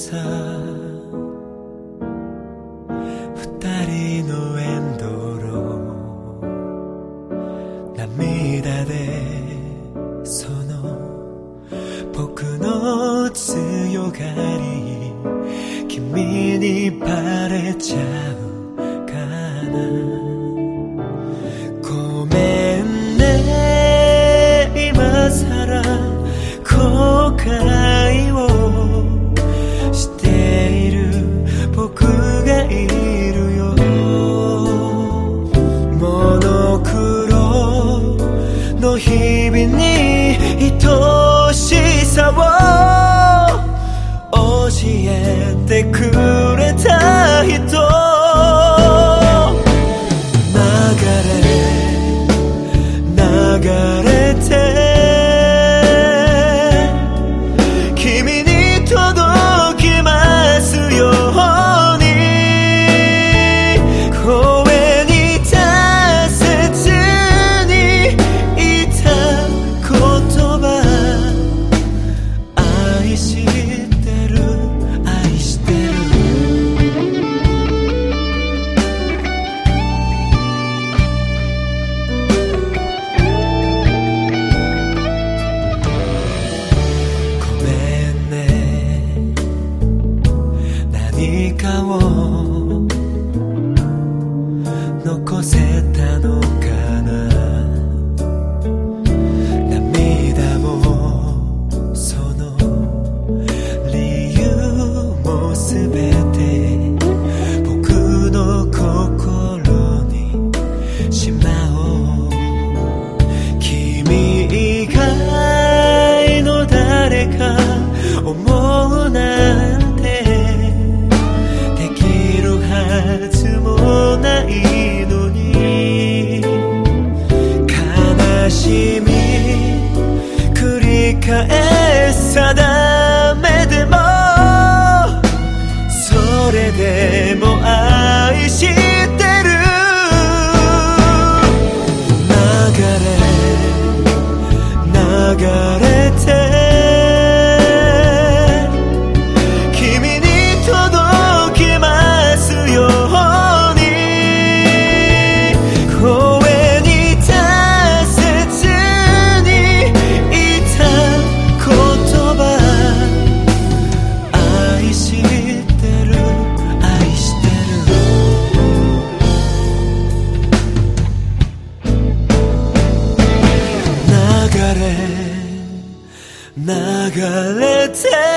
さ。二人のエンドロ。ー涙でその。僕の強がり。君にバレちゃう。消えてくかを残せたのかな。涙もその理由もすべて僕の心にしまおう。君 다시미 그리카에 사다 割裂。